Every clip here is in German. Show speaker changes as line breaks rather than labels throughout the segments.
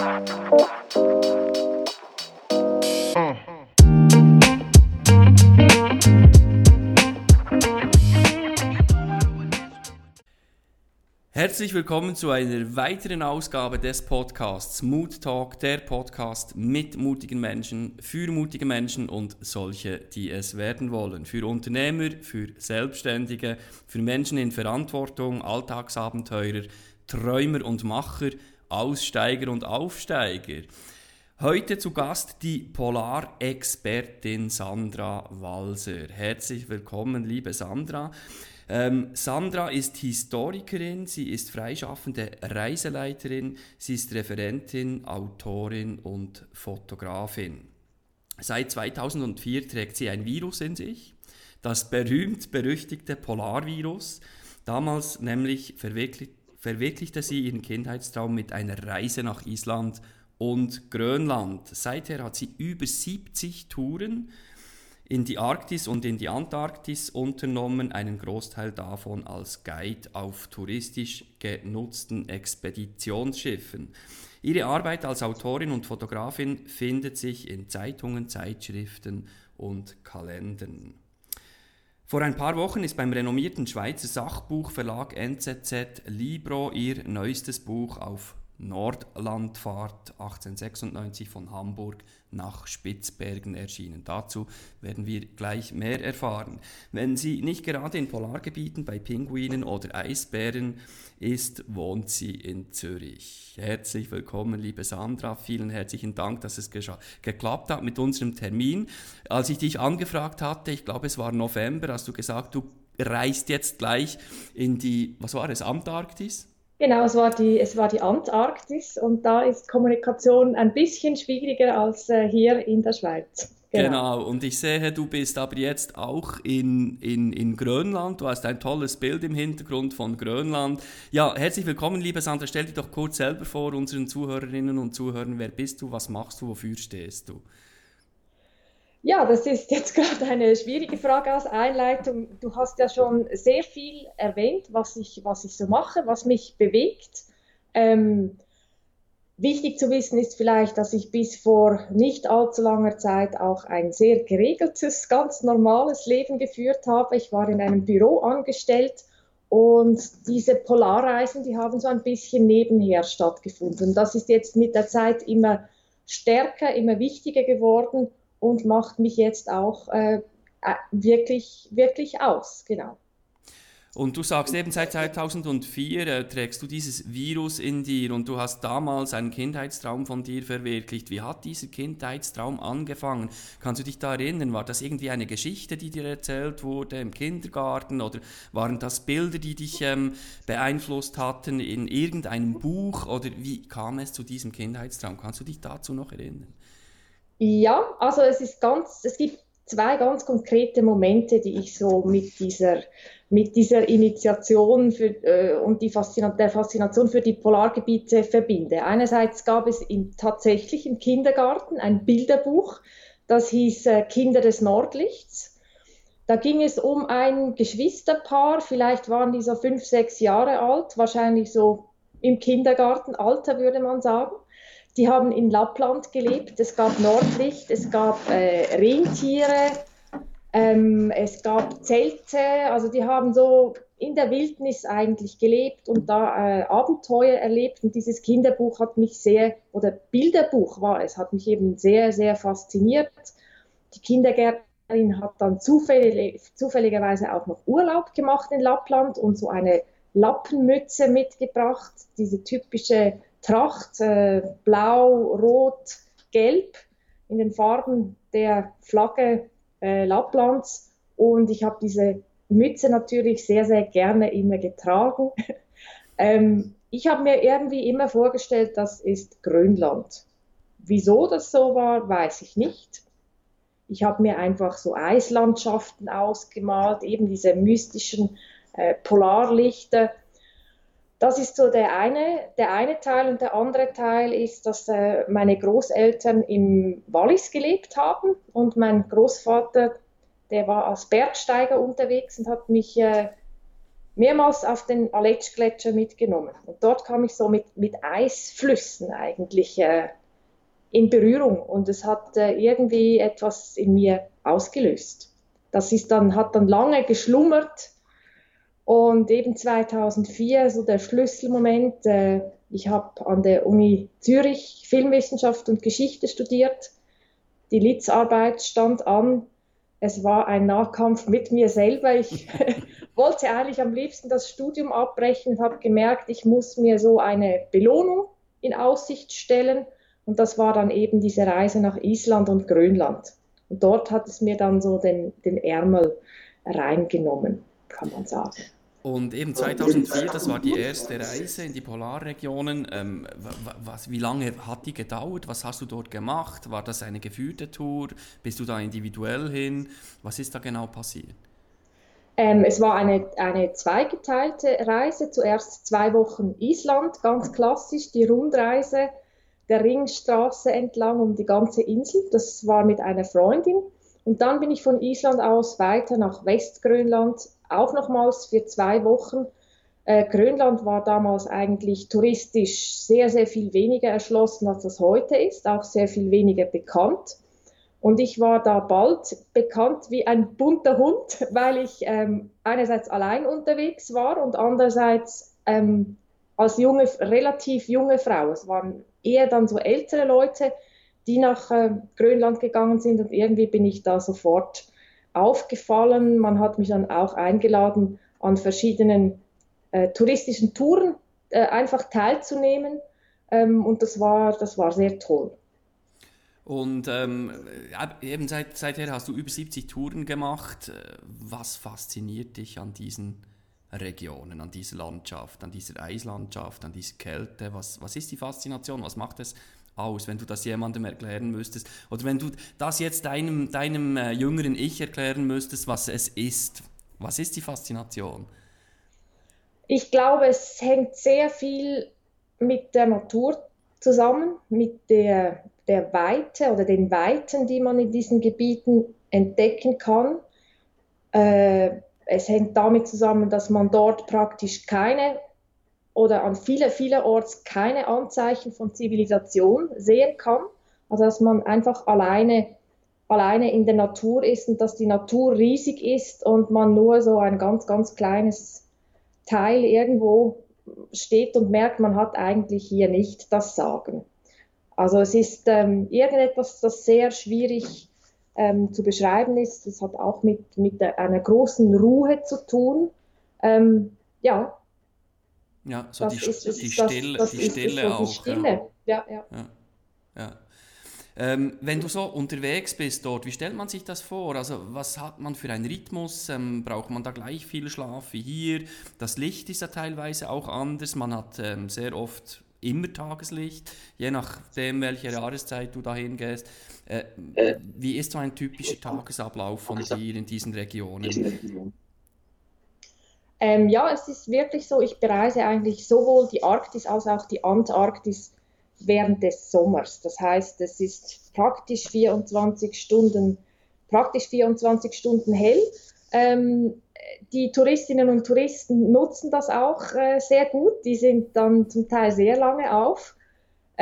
Herzlich willkommen zu einer weiteren Ausgabe des Podcasts Mood Talk, der Podcast mit mutigen Menschen, für mutige Menschen und solche, die es werden wollen. Für Unternehmer, für Selbstständige, für Menschen in Verantwortung, Alltagsabenteurer, Träumer und Macher, Aussteiger und Aufsteiger. Heute zu Gast die Polarexpertin Sandra Walser. Herzlich willkommen, liebe Sandra. Ähm, Sandra ist Historikerin, sie ist freischaffende Reiseleiterin, sie ist Referentin, Autorin und Fotografin. Seit 2004 trägt sie ein Virus in sich, das berühmt-berüchtigte Polarvirus. Damals nämlich verwirklicht, verwirklichte sie ihren Kindheitstraum mit einer Reise nach Island und Grönland. Seither hat sie über 70 Touren in die Arktis und in die Antarktis unternommen, einen Großteil davon als Guide auf touristisch genutzten Expeditionsschiffen. Ihre Arbeit als Autorin und Fotografin findet sich in Zeitungen, Zeitschriften und Kalendern. Vor ein paar Wochen ist beim renommierten Schweizer Sachbuchverlag NZZ Libro ihr neuestes Buch auf Nordlandfahrt 1896 von Hamburg nach Spitzbergen erschienen. Dazu werden wir gleich mehr erfahren. Wenn sie nicht gerade in Polargebieten bei Pinguinen oder Eisbären ist, wohnt sie in Zürich. Herzlich willkommen, liebe Sandra. Vielen herzlichen Dank, dass es geklappt hat mit unserem Termin. Als ich dich angefragt hatte, ich glaube es war November, hast du gesagt, du reist jetzt gleich in die, was war es, Antarktis?
Genau, es war, die, es war die Antarktis und da ist Kommunikation ein bisschen schwieriger als äh, hier in der Schweiz.
Genau. genau. und ich sehe, du bist aber jetzt auch in, in, in Grönland. Du hast ein tolles Bild im Hintergrund von Grönland. Ja, herzlich willkommen, liebe Sandra. Stell dich doch kurz selber vor unseren Zuhörerinnen und Zuhörern. Wer bist du, was machst du, wofür stehst du?
Ja, das ist jetzt gerade eine schwierige Frage als Einleitung. Du hast ja schon sehr viel erwähnt, was ich, was ich so mache, was mich bewegt. Ähm, wichtig zu wissen ist vielleicht, dass ich bis vor nicht allzu langer Zeit auch ein sehr geregeltes, ganz normales Leben geführt habe. Ich war in einem Büro angestellt und diese Polarreisen, die haben so ein bisschen nebenher stattgefunden. Das ist jetzt mit der Zeit immer stärker, immer wichtiger geworden und macht mich jetzt auch äh, äh, wirklich, wirklich aus, genau.
Und du sagst eben, seit 2004 äh, trägst du dieses Virus in dir und du hast damals einen Kindheitstraum von dir verwirklicht. Wie hat dieser Kindheitstraum angefangen? Kannst du dich da erinnern? War das irgendwie eine Geschichte, die dir erzählt wurde im Kindergarten oder waren das Bilder, die dich ähm, beeinflusst hatten in irgendeinem Buch oder wie kam es zu diesem Kindheitstraum? Kannst du dich dazu noch erinnern?
Ja, also es ist ganz, es gibt zwei ganz konkrete Momente, die ich so mit dieser, mit dieser Initiation für, äh, und die Faszina der Faszination für die Polargebiete verbinde. Einerseits gab es im, tatsächlich im Kindergarten ein Bilderbuch, das hieß äh, Kinder des Nordlichts. Da ging es um ein Geschwisterpaar, vielleicht waren die so fünf, sechs Jahre alt, wahrscheinlich so im Kindergartenalter würde man sagen. Die haben in Lappland gelebt. Es gab Nordlicht, es gab äh, Rentiere, ähm, es gab Zelte. Also die haben so in der Wildnis eigentlich gelebt und da äh, Abenteuer erlebt. Und dieses Kinderbuch hat mich sehr, oder Bilderbuch war es, hat mich eben sehr, sehr fasziniert. Die Kindergärtnerin hat dann zufällig, zufälligerweise auch noch Urlaub gemacht in Lappland und so eine Lappenmütze mitgebracht, diese typische Tracht, äh, blau, rot, gelb in den Farben der Flagge äh, Lapplands. Und ich habe diese Mütze natürlich sehr, sehr gerne immer getragen. ähm, ich habe mir irgendwie immer vorgestellt, das ist Grönland. Wieso das so war, weiß ich nicht. Ich habe mir einfach so Eislandschaften ausgemalt, eben diese mystischen äh, Polarlichter das ist so der eine, der eine Teil und der andere Teil ist, dass äh, meine Großeltern im Wallis gelebt haben und mein Großvater, der war als Bergsteiger unterwegs und hat mich äh, mehrmals auf den Aletsch-Gletscher mitgenommen. Und dort kam ich so mit, mit Eisflüssen eigentlich äh, in Berührung und es hat äh, irgendwie etwas in mir ausgelöst. Das ist dann, hat dann lange geschlummert und eben 2004 so der Schlüsselmoment. Äh, ich habe an der Uni Zürich Filmwissenschaft und Geschichte studiert. Die Litzarbeit stand an. Es war ein Nahkampf mit mir selber. Ich wollte eigentlich am liebsten das Studium abbrechen und habe gemerkt, ich muss mir so eine Belohnung in Aussicht stellen. Und das war dann eben diese Reise nach Island und Grönland. Und dort hat es mir dann so den, den Ärmel reingenommen, kann man sagen.
Und eben 2004, das war die erste Reise in die Polarregionen. Ähm, was, wie lange hat die gedauert? Was hast du dort gemacht? War das eine geführte Tour? Bist du da individuell hin? Was ist da genau passiert?
Ähm, es war eine, eine zweigeteilte Reise. Zuerst zwei Wochen Island, ganz klassisch, die Rundreise der Ringstraße entlang um die ganze Insel. Das war mit einer Freundin. Und dann bin ich von Island aus weiter nach Westgrönland auch nochmals für zwei Wochen. Äh, Grönland war damals eigentlich touristisch sehr, sehr viel weniger erschlossen, als das heute ist, auch sehr viel weniger bekannt. Und ich war da bald bekannt wie ein bunter Hund, weil ich ähm, einerseits allein unterwegs war und andererseits ähm, als junge, relativ junge Frau. Es waren eher dann so ältere Leute, die nach äh, Grönland gegangen sind und irgendwie bin ich da sofort aufgefallen. Man hat mich dann auch eingeladen, an verschiedenen äh, touristischen Touren äh, einfach teilzunehmen. Ähm, und das war, das war sehr toll.
Und ähm, eben seit, seither hast du über 70 Touren gemacht. Was fasziniert dich an diesen Regionen, an dieser Landschaft, an dieser Eislandschaft, an dieser Kälte? Was, was ist die Faszination? Was macht es aus, wenn du das jemandem erklären müsstest? Oder wenn du das jetzt deinem, deinem äh, jüngeren Ich erklären müsstest, was es ist? Was ist die Faszination?
Ich glaube, es hängt sehr viel mit der Natur zusammen, mit der, der Weite oder den Weiten, die man in diesen Gebieten entdecken kann. Äh, es hängt damit zusammen, dass man dort praktisch keine oder an vielen, vielerorts keine Anzeichen von Zivilisation sehen kann. Also dass man einfach alleine, alleine in der Natur ist und dass die Natur riesig ist und man nur so ein ganz, ganz kleines Teil irgendwo steht und merkt, man hat eigentlich hier nicht das Sagen. Also es ist ähm, irgendetwas, das sehr schwierig ähm, zu beschreiben ist. Es hat auch mit, mit einer großen Ruhe zu tun. Ähm, ja,
ja, so das die, ist, die, Stille, das, das die Stille so auch. Die Stille. Ja, ja. ja. ja. Ähm, wenn du so unterwegs bist dort, wie stellt man sich das vor? Also was hat man für einen Rhythmus? Ähm, braucht man da gleich viel Schlaf wie hier? Das Licht ist ja teilweise auch anders. Man hat ähm, sehr oft immer Tageslicht, je nachdem, welche Jahreszeit du dahin gehst. Äh, wie ist so ein typischer Tagesablauf von dir in diesen Regionen?
Ähm, ja, es ist wirklich so, ich bereise eigentlich sowohl die Arktis als auch die Antarktis während des Sommers. Das heißt, es ist praktisch 24 Stunden, praktisch 24 Stunden hell. Ähm, die Touristinnen und Touristen nutzen das auch äh, sehr gut. Die sind dann zum Teil sehr lange auf.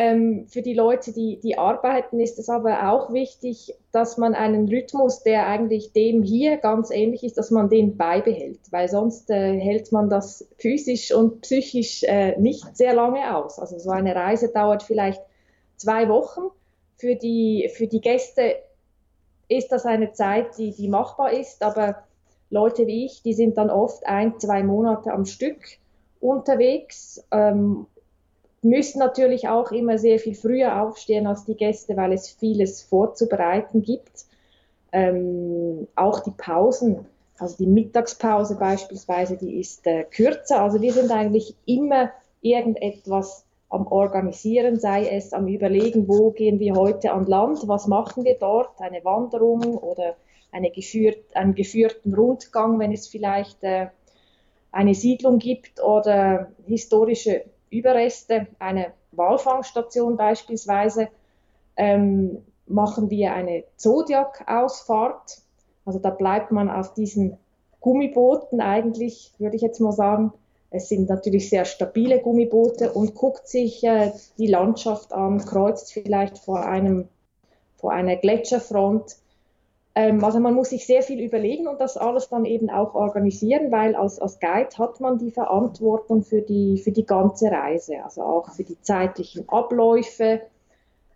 Ähm, für die Leute, die, die arbeiten, ist es aber auch wichtig, dass man einen Rhythmus, der eigentlich dem hier ganz ähnlich ist, dass man den beibehält, weil sonst äh, hält man das physisch und psychisch äh, nicht sehr lange aus. Also so eine Reise dauert vielleicht zwei Wochen. Für die, für die Gäste ist das eine Zeit, die, die machbar ist, aber Leute wie ich, die sind dann oft ein, zwei Monate am Stück unterwegs ähm, müssen natürlich auch immer sehr viel früher aufstehen als die Gäste, weil es vieles vorzubereiten gibt. Ähm, auch die Pausen, also die Mittagspause beispielsweise, die ist äh, kürzer. Also wir sind eigentlich immer irgendetwas am Organisieren, sei es am Überlegen, wo gehen wir heute an Land, was machen wir dort, eine Wanderung oder eine geführt, einen geführten Rundgang, wenn es vielleicht äh, eine Siedlung gibt oder historische Überreste, eine Walfangstation beispielsweise, ähm, machen wir eine Zodiac-Ausfahrt. Also da bleibt man auf diesen Gummibooten eigentlich, würde ich jetzt mal sagen. Es sind natürlich sehr stabile Gummiboote und guckt sich äh, die Landschaft an, kreuzt vielleicht vor, einem, vor einer Gletscherfront. Ähm, also man muss sich sehr viel überlegen und das alles dann eben auch organisieren, weil als, als Guide hat man die Verantwortung für die, für die ganze Reise, also auch für die zeitlichen Abläufe,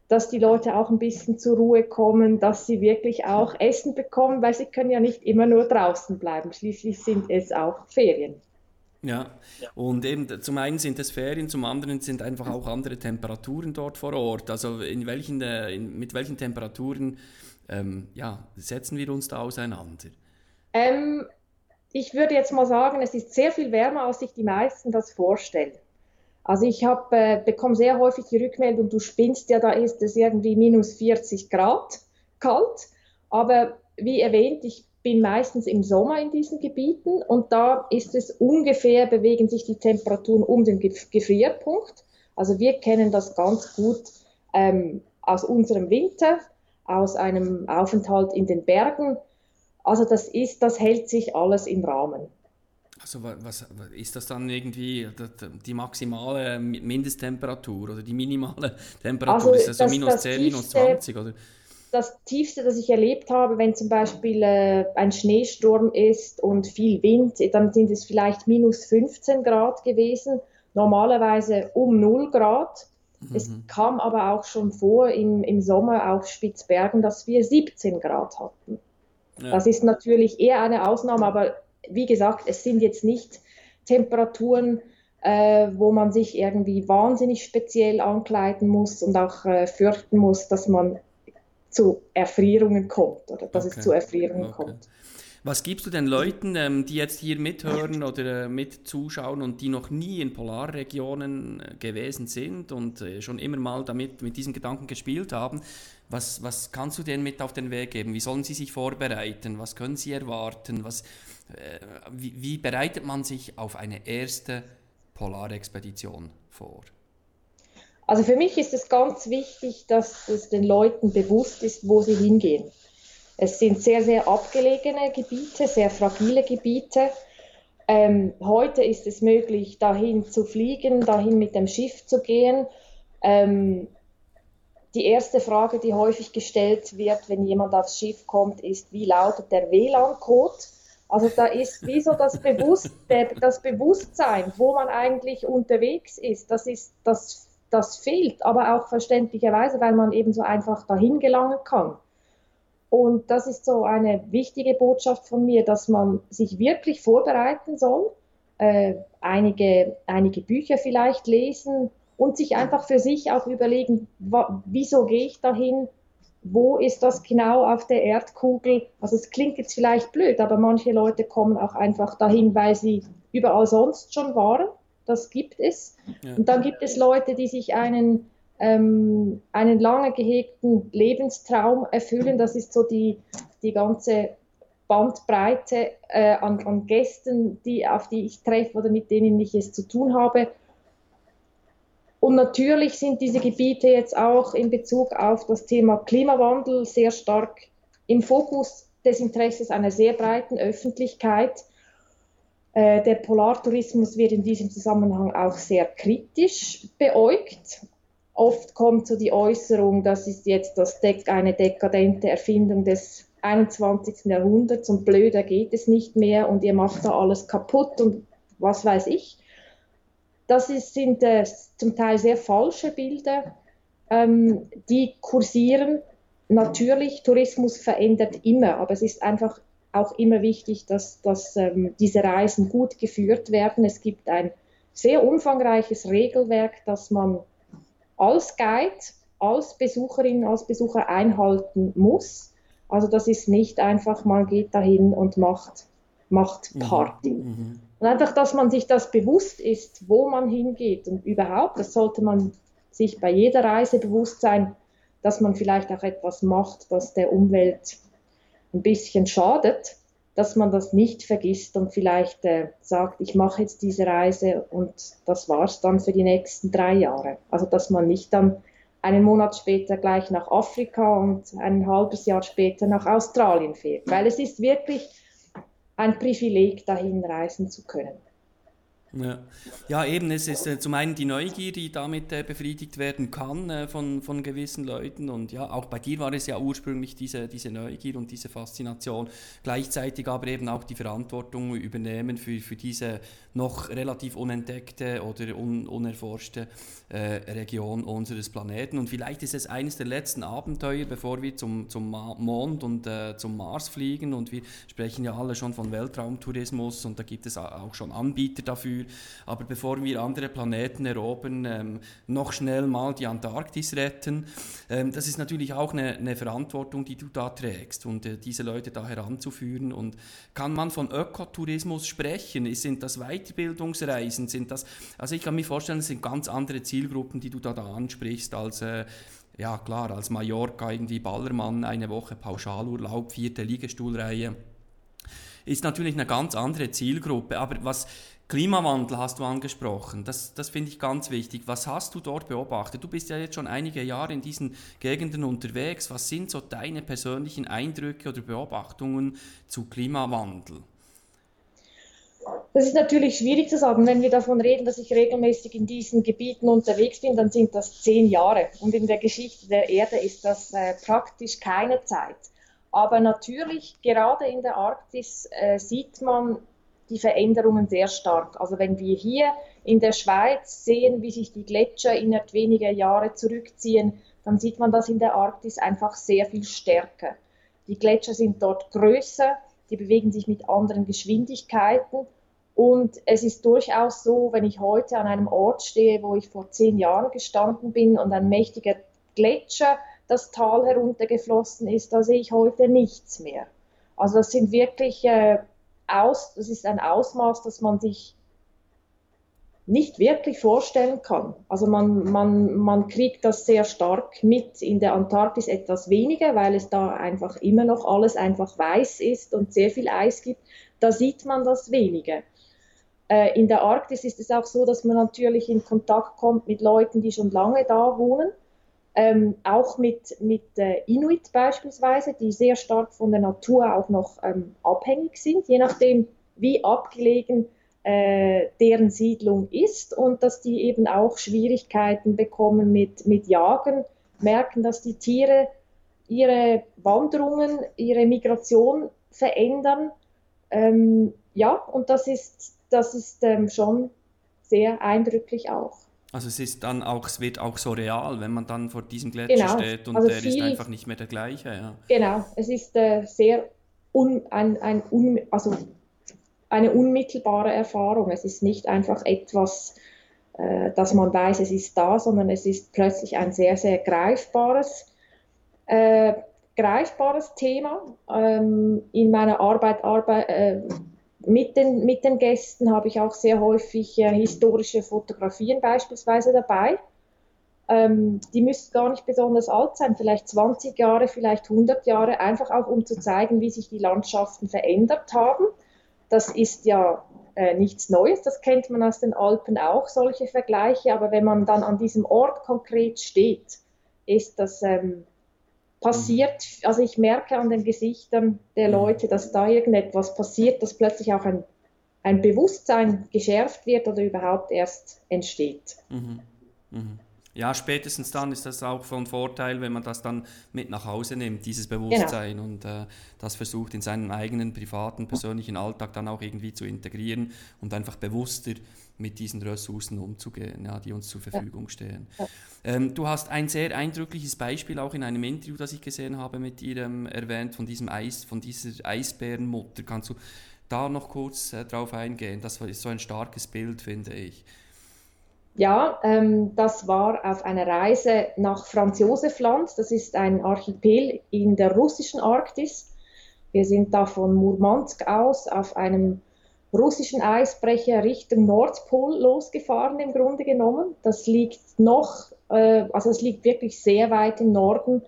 dass die Leute auch ein bisschen zur Ruhe kommen, dass sie wirklich auch Essen bekommen, weil sie können ja nicht immer nur draußen bleiben. Schließlich sind es auch Ferien.
Ja, und eben zum einen sind es Ferien, zum anderen sind einfach auch andere Temperaturen dort vor Ort. Also in welchen, äh, in, mit welchen Temperaturen ähm, ja, setzen wir uns da auseinander?
Ähm, ich würde jetzt mal sagen, es ist sehr viel wärmer, als sich die meisten das vorstellen. Also ich äh, bekomme sehr häufig die Rückmeldung, du spinnst ja, da ist es irgendwie minus 40 Grad kalt. Aber wie erwähnt, ich bin meistens im Sommer in diesen Gebieten und da ist es ungefähr, bewegen sich die Temperaturen um den Gefrierpunkt. Also wir kennen das ganz gut ähm, aus unserem Winter, aus einem Aufenthalt in den Bergen. Also das ist, das hält sich alles im Rahmen.
Also was ist das dann irgendwie die maximale Mindesttemperatur oder die minimale Temperatur? Also ist das so minus 10, minus 20? Oder?
das Tiefste, das ich erlebt habe, wenn zum Beispiel äh, ein Schneesturm ist und viel Wind, dann sind es vielleicht minus 15 Grad gewesen, normalerweise um 0 Grad. Mhm. Es kam aber auch schon vor im, im Sommer auf Spitzbergen, dass wir 17 Grad hatten. Ja. Das ist natürlich eher eine Ausnahme, aber wie gesagt, es sind jetzt nicht Temperaturen, äh, wo man sich irgendwie wahnsinnig speziell ankleiden muss und auch äh, fürchten muss, dass man zu Erfrierungen kommt oder dass okay. es zu Erfrierungen okay. kommt.
Was gibst du den Leuten, ähm, die jetzt hier mithören oder äh, mit zuschauen und die noch nie in Polarregionen äh, gewesen sind und äh, schon immer mal damit mit diesen Gedanken gespielt haben? Was, was kannst du denen mit auf den Weg geben? Wie sollen sie sich vorbereiten? Was können sie erwarten? Was, äh, wie, wie bereitet man sich auf eine erste Polarexpedition vor?
Also für mich ist es ganz wichtig, dass es den Leuten bewusst ist, wo sie hingehen. Es sind sehr, sehr abgelegene Gebiete, sehr fragile Gebiete. Ähm, heute ist es möglich, dahin zu fliegen, dahin mit dem Schiff zu gehen. Ähm, die erste Frage, die häufig gestellt wird, wenn jemand aufs Schiff kommt, ist, wie lautet der WLAN-Code? Also da ist wie das, Bewusst, das Bewusstsein, wo man eigentlich unterwegs ist, das, ist, das das fehlt, aber auch verständlicherweise, weil man eben so einfach dahin gelangen kann. Und das ist so eine wichtige Botschaft von mir, dass man sich wirklich vorbereiten soll, äh, einige, einige Bücher vielleicht lesen und sich einfach für sich auch überlegen, wieso gehe ich dahin, wo ist das genau auf der Erdkugel? Also es klingt jetzt vielleicht blöd, aber manche Leute kommen auch einfach dahin, weil sie überall sonst schon waren das gibt es. Ja. Und dann gibt es Leute, die sich einen, ähm, einen lange gehegten Lebenstraum erfüllen. Das ist so die, die ganze Bandbreite äh, an, an Gästen, die, auf die ich treffe oder mit denen ich es zu tun habe. Und natürlich sind diese Gebiete jetzt auch in Bezug auf das Thema Klimawandel sehr stark im Fokus des Interesses einer sehr breiten Öffentlichkeit. Äh, der Polartourismus wird in diesem Zusammenhang auch sehr kritisch beäugt. Oft kommt so die Äußerung, das ist jetzt das Dek eine dekadente Erfindung des 21. Jahrhunderts und blöder geht es nicht mehr und ihr macht da alles kaputt und was weiß ich. Das ist, sind äh, zum Teil sehr falsche Bilder, ähm, die kursieren. Natürlich, Tourismus verändert immer, aber es ist einfach auch immer wichtig, dass, dass ähm, diese Reisen gut geführt werden. Es gibt ein sehr umfangreiches Regelwerk, das man als Guide, als Besucherin, als Besucher einhalten muss. Also das ist nicht einfach, man geht dahin und macht, macht mhm. Party. Mhm. Und einfach, dass man sich das bewusst ist, wo man hingeht und überhaupt, das sollte man sich bei jeder Reise bewusst sein, dass man vielleicht auch etwas macht, das der Umwelt ein bisschen schadet, dass man das nicht vergisst und vielleicht äh, sagt, ich mache jetzt diese Reise und das war's dann für die nächsten drei Jahre. Also dass man nicht dann einen Monat später gleich nach Afrika und ein halbes Jahr später nach Australien fährt. Weil es ist wirklich, ein Privileg, dahin reisen zu können.
Ja. ja, eben, es ist äh, zum einen die Neugier, die damit äh, befriedigt werden kann äh, von, von gewissen Leuten. Und ja, auch bei dir war es ja ursprünglich diese, diese Neugier und diese Faszination. Gleichzeitig aber eben auch die Verantwortung übernehmen für, für diese noch relativ unentdeckte oder un, unerforschte äh, Region unseres Planeten. Und vielleicht ist es eines der letzten Abenteuer, bevor wir zum, zum Mond und äh, zum Mars fliegen. Und wir sprechen ja alle schon von Weltraumtourismus und da gibt es auch schon Anbieter dafür dafür. Aber bevor wir andere Planeten erobern, ähm, noch schnell mal die Antarktis retten, ähm, das ist natürlich auch eine, eine, Verantwortung, die du da trägst und äh, diese Leute da heranzuführen. Und kann man von Ökotourismus sprechen? Sind das Weiterbildungsreisen? Sind das, also ich kann mir vorstellen, es sind ganz andere Zielgruppen, die du da, da ansprichst, als äh, ja klar, als Mallorca irgendwie Ballermann, eine Woche Pauschalurlaub, vierte Liegestuhlreihe ist natürlich eine ganz andere Zielgruppe. Aber was Klimawandel hast du angesprochen, das, das finde ich ganz wichtig. Was hast du dort beobachtet? Du bist ja jetzt schon einige Jahre in diesen Gegenden unterwegs. Was sind so deine persönlichen Eindrücke oder Beobachtungen zu Klimawandel?
Das ist natürlich schwierig zu sagen. Wenn wir davon reden, dass ich regelmäßig in diesen Gebieten unterwegs bin, dann sind das zehn Jahre. Und in der Geschichte der Erde ist das äh, praktisch keine Zeit. Aber natürlich, gerade in der Arktis äh, sieht man die Veränderungen sehr stark. Also wenn wir hier in der Schweiz sehen, wie sich die Gletscher innerhalb weniger Jahre zurückziehen, dann sieht man das in der Arktis einfach sehr viel stärker. Die Gletscher sind dort größer, die bewegen sich mit anderen Geschwindigkeiten und es ist durchaus so, wenn ich heute an einem Ort stehe, wo ich vor zehn Jahren gestanden bin und ein mächtiger Gletscher das Tal heruntergeflossen ist, da sehe ich heute nichts mehr. Also das sind wirklich äh, aus, das ist ein Ausmaß, das man sich nicht wirklich vorstellen kann. Also man, man, man kriegt das sehr stark mit, in der Antarktis etwas weniger, weil es da einfach immer noch alles einfach weiß ist und sehr viel Eis gibt. Da sieht man das weniger. Äh, in der Arktis ist es auch so, dass man natürlich in Kontakt kommt mit Leuten, die schon lange da wohnen ähm, auch mit, mit äh, Inuit beispielsweise, die sehr stark von der Natur auch noch ähm, abhängig sind, je nachdem, wie abgelegen äh, deren Siedlung ist und dass die eben auch Schwierigkeiten bekommen mit, mit Jagen, merken, dass die Tiere ihre Wanderungen, ihre Migration verändern. Ähm, ja, und das ist, das ist ähm, schon sehr eindrücklich auch.
Also es ist dann auch, es wird auch so real, wenn man dann vor diesem Gletscher genau. steht und also der ist einfach nicht mehr der gleiche. Ja.
Genau, es ist äh, sehr un, ein, ein un, also eine unmittelbare Erfahrung. Es ist nicht einfach etwas, äh, dass man weiß, es ist da, sondern es ist plötzlich ein sehr, sehr greifbares, äh, greifbares Thema. Ähm, in meiner Arbeit, Arbeit äh, mit den, mit den Gästen habe ich auch sehr häufig äh, historische Fotografien beispielsweise dabei. Ähm, die müssen gar nicht besonders alt sein, vielleicht 20 Jahre, vielleicht 100 Jahre, einfach auch um zu zeigen, wie sich die Landschaften verändert haben. Das ist ja äh, nichts Neues, das kennt man aus den Alpen auch, solche Vergleiche, aber wenn man dann an diesem Ort konkret steht, ist das ähm, passiert, also ich merke an den Gesichtern der mhm. Leute, dass da irgendetwas passiert, dass plötzlich auch ein, ein Bewusstsein geschärft wird oder überhaupt erst entsteht. Mhm.
Mhm. Ja, spätestens dann ist das auch von Vorteil, wenn man das dann mit nach Hause nimmt, dieses Bewusstsein genau. und äh, das versucht in seinen eigenen privaten, persönlichen Alltag dann auch irgendwie zu integrieren und einfach bewusster mit diesen Ressourcen umzugehen, ja, die uns zur Verfügung stehen. Ja. Ähm, du hast ein sehr eindrückliches Beispiel auch in einem Interview, das ich gesehen habe, mit dir ähm, erwähnt, von diesem Eis, von dieser Eisbärenmutter. Kannst du da noch kurz äh, drauf eingehen? Das ist so ein starkes Bild, finde ich.
Ja, ähm, das war auf einer Reise nach Franz Josef Land. Das ist ein Archipel in der russischen Arktis. Wir sind da von Murmansk aus auf einem russischen Eisbrecher Richtung Nordpol losgefahren im Grunde genommen. Das liegt noch, äh, also es liegt wirklich sehr weit im Norden,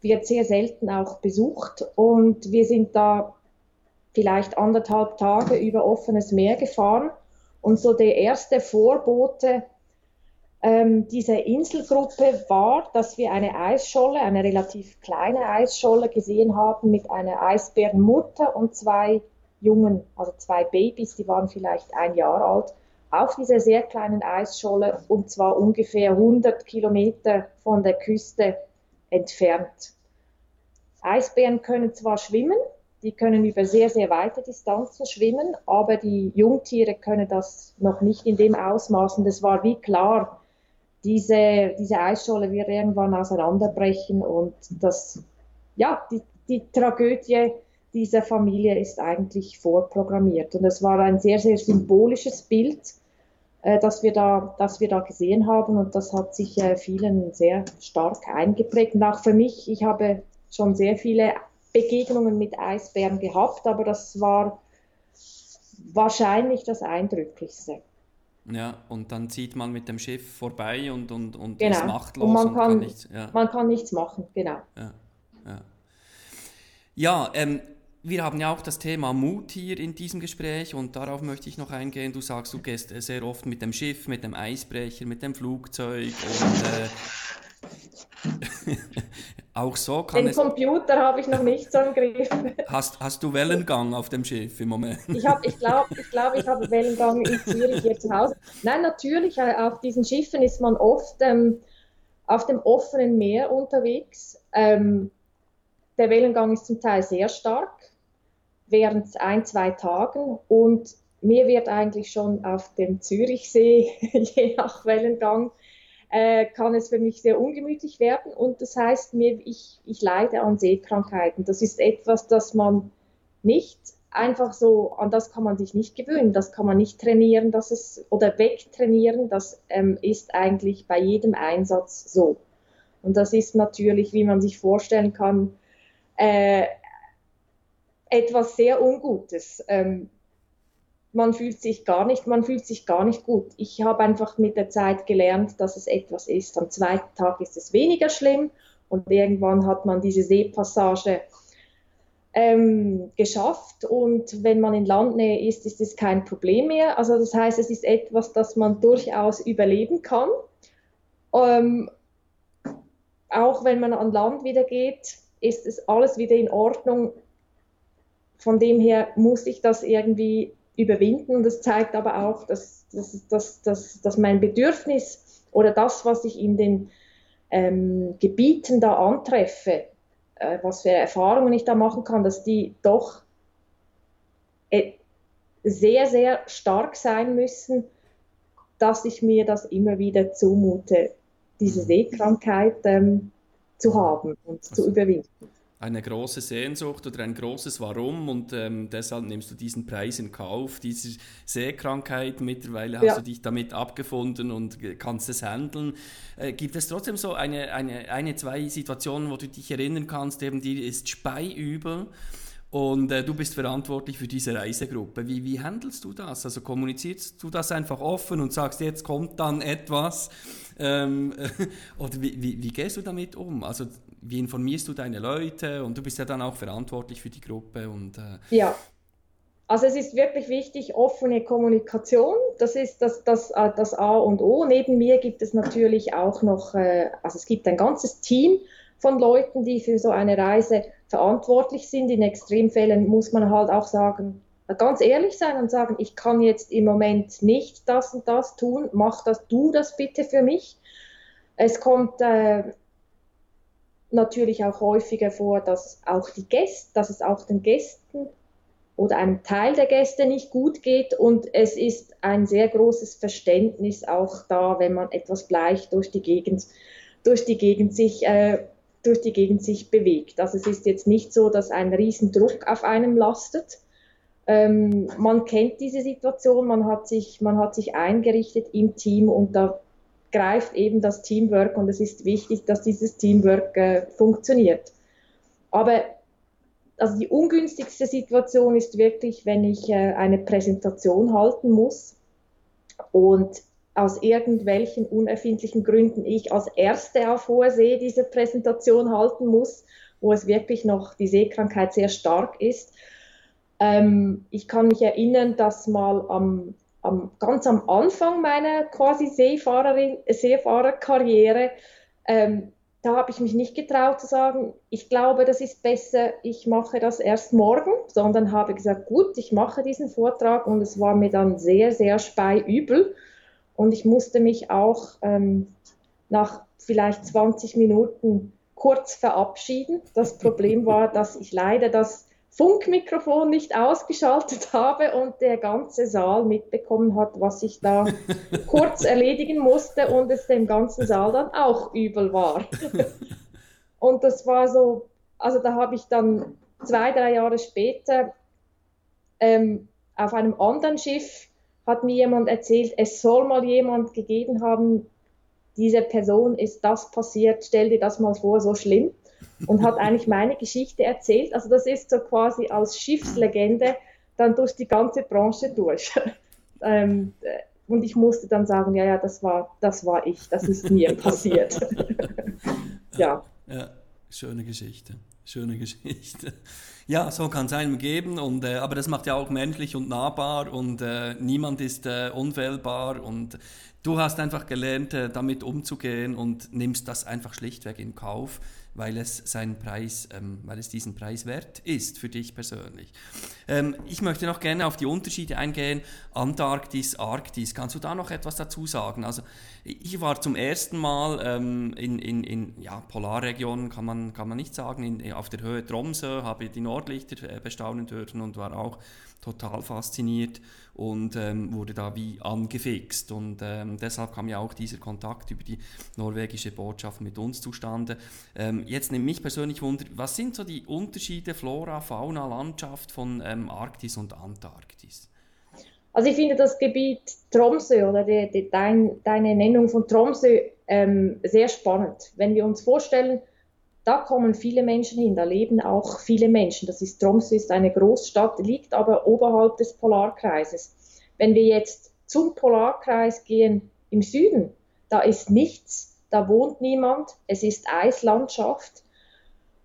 wird sehr selten auch besucht und wir sind da vielleicht anderthalb Tage über offenes Meer gefahren und so der erste Vorbote ähm, dieser Inselgruppe war, dass wir eine Eisscholle, eine relativ kleine Eisscholle gesehen haben mit einer Eisbärenmutter und zwei jungen, also zwei Babys, die waren vielleicht ein Jahr alt, auf dieser sehr kleinen Eisscholle und zwar ungefähr 100 Kilometer von der Küste entfernt. Eisbären können zwar schwimmen, die können über sehr, sehr weite Distanzen schwimmen, aber die Jungtiere können das noch nicht in dem Ausmaß. Und es war wie klar, diese, diese Eisscholle wird irgendwann auseinanderbrechen und das, ja, die, die Tragödie dieser Familie ist eigentlich vorprogrammiert. Und es war ein sehr, sehr symbolisches Bild, äh, das, wir da, das wir da gesehen haben und das hat sich äh, vielen sehr stark eingeprägt. Und auch für mich, ich habe schon sehr viele Begegnungen mit Eisbären gehabt, aber das war wahrscheinlich das Eindrücklichste.
Ja, und dann zieht man mit dem Schiff vorbei und, und, und
genau.
ist machtlos
und man
und
kann,
kann nichts. Ja,
man kann nichts machen, genau.
ja, ja. ja ähm, wir haben ja auch das Thema Mut hier in diesem Gespräch und darauf möchte ich noch eingehen. Du sagst, du gehst sehr oft mit dem Schiff, mit dem Eisbrecher, mit dem Flugzeug und äh, auch so kann
Den
es.
Computer habe ich noch nicht so im Griff.
Hast, hast du Wellengang auf dem Schiff im Moment?
Ich, hab, ich glaube, ich, glaub, ich habe Wellengang in Zürich hier zu Hause. Nein, natürlich, äh, auf diesen Schiffen ist man oft ähm, auf dem offenen Meer unterwegs. Ähm, der Wellengang ist zum Teil sehr stark, während ein, zwei Tagen. Und mir wird eigentlich schon auf dem Zürichsee, je nach Wellengang, äh, kann es für mich sehr ungemütlich werden. Und das heißt mir, ich, ich leide an Seekrankheiten. Das ist etwas, das man nicht einfach so, an das kann man sich nicht gewöhnen, das kann man nicht trainieren, dass es oder wegtrainieren, das ähm, ist eigentlich bei jedem Einsatz so. Und das ist natürlich, wie man sich vorstellen kann, äh, etwas sehr Ungutes. Ähm, man fühlt sich gar nicht, man fühlt sich gar nicht gut. Ich habe einfach mit der Zeit gelernt, dass es etwas ist. Am zweiten Tag ist es weniger schlimm und irgendwann hat man diese Seepassage ähm, geschafft und wenn man in Landnähe ist, ist es kein Problem mehr. Also das heißt, es ist etwas, das man durchaus überleben kann. Ähm, auch wenn man an Land wieder geht, ist es alles wieder in Ordnung. Von dem her muss ich das irgendwie überwinden. Und das zeigt aber auch, dass, dass, dass, dass, dass mein Bedürfnis oder das, was ich in den ähm, Gebieten da antreffe, äh, was für Erfahrungen ich da machen kann, dass die doch äh, sehr, sehr stark sein müssen, dass ich mir das immer wieder zumute, diese mhm. Seekrankheit ähm, zu haben und also, zu überwinden
eine große Sehnsucht oder ein großes Warum und ähm, deshalb nimmst du diesen Preis in Kauf, diese Seekrankheit. Mittlerweile hast ja. du dich damit abgefunden und kannst es handeln. Äh, gibt es trotzdem so eine, eine, eine, zwei Situationen, wo du dich erinnern kannst, eben die ist Speiübel und äh, du bist verantwortlich für diese Reisegruppe. Wie, wie handelst du das? Also kommunizierst du das einfach offen und sagst, jetzt kommt dann etwas? Ähm, oder wie, wie, wie gehst du damit um? Also wie informierst du deine Leute und du bist ja dann auch verantwortlich für die Gruppe und äh
ja. Also es ist wirklich wichtig, offene Kommunikation, das ist das, das, äh, das A und O. Neben mir gibt es natürlich auch noch, äh, also es gibt ein ganzes Team von Leuten, die für so eine Reise verantwortlich sind. In Extremfällen muss man halt auch sagen, ganz ehrlich sein und sagen, ich kann jetzt im Moment nicht das und das tun, mach das, du das bitte für mich. Es kommt äh, natürlich auch häufiger vor, dass auch die Gäste, dass es auch den Gästen oder einem Teil der Gäste nicht gut geht und es ist ein sehr großes Verständnis auch da, wenn man etwas Bleich durch die Gegend, durch die Gegend sich äh, durch die Gegend sich bewegt. Also es ist jetzt nicht so, dass ein Riesendruck auf einem lastet. Ähm, man kennt diese Situation, man hat, sich, man hat sich eingerichtet im Team und da greift eben das Teamwork und es ist wichtig, dass dieses Teamwork äh, funktioniert. Aber also die ungünstigste Situation ist wirklich, wenn ich äh, eine Präsentation halten muss und aus irgendwelchen unerfindlichen Gründen ich als Erste auf hoher See diese Präsentation halten muss, wo es wirklich noch die Seekrankheit sehr stark ist. Ähm, ich kann mich erinnern, dass mal am am, ganz am Anfang meiner quasi Seefahrerin, Seefahrerkarriere, ähm, da habe ich mich nicht getraut zu sagen, ich glaube, das ist besser, ich mache das erst morgen, sondern habe gesagt, gut, ich mache diesen Vortrag und es war mir dann sehr, sehr speiübel und ich musste mich auch ähm, nach vielleicht 20 Minuten kurz verabschieden. Das Problem war, dass ich leider das Funkmikrofon nicht ausgeschaltet habe und der ganze Saal mitbekommen hat, was ich da kurz erledigen musste und es dem ganzen Saal dann auch übel war. und das war so, also da habe ich dann zwei, drei Jahre später ähm, auf einem anderen Schiff hat mir jemand erzählt, es soll mal jemand gegeben haben, diese Person ist das passiert, stell dir das mal vor, so schlimm und hat eigentlich meine Geschichte erzählt. Also das ist so quasi als Schiffslegende dann durch die ganze Branche durch. ähm, äh, und ich musste dann sagen, ja, ja, das war, das war ich, das ist mir passiert.
ja. ja. Schöne Geschichte, schöne Geschichte. Ja, so kann es einem geben, und, äh, aber das macht ja auch menschlich und nahbar und äh, niemand ist äh, unfehlbar und du hast einfach gelernt, äh, damit umzugehen und nimmst das einfach schlichtweg in Kauf weil es seinen Preis, ähm, weil es diesen Preis wert ist für dich persönlich. Ähm, ich möchte noch gerne auf die Unterschiede eingehen. Antarktis, Arktis. Kannst du da noch etwas dazu sagen? Also ich war zum ersten Mal ähm, in, in, in ja, Polarregionen, kann man, kann man nicht sagen, in, auf der Höhe Tromsø, habe die Nordlichter äh, bestaunen dürfen und war auch total fasziniert und ähm, wurde da wie angefixt. Und ähm, deshalb kam ja auch dieser Kontakt über die norwegische Botschaft mit uns zustande. Ähm, jetzt nimmt mich persönlich Wunder, was sind so die Unterschiede Flora, Fauna, Landschaft von ähm, Arktis und Antarktis?
Also ich finde das Gebiet Tromsø oder die, die, dein, deine Nennung von Tromsø ähm, sehr spannend. Wenn wir uns vorstellen, da kommen viele Menschen hin, da leben auch viele Menschen. Das ist Tromsø ist eine Großstadt, liegt aber oberhalb des Polarkreises. Wenn wir jetzt zum Polarkreis gehen im Süden, da ist nichts, da wohnt niemand, es ist Eislandschaft.